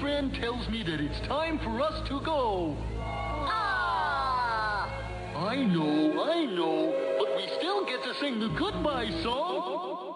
friend tells me that it's time for us to go. I know, I know, but we still get to sing the goodbye song.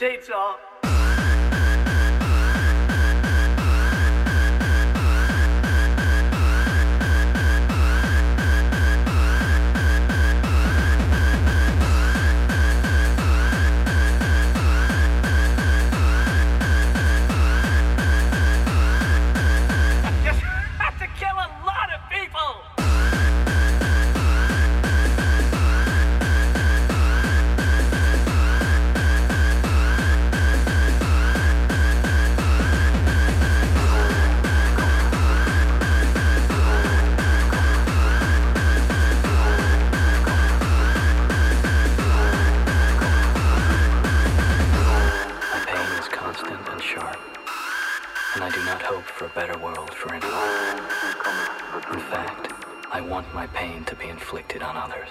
States my pain to be inflicted on others.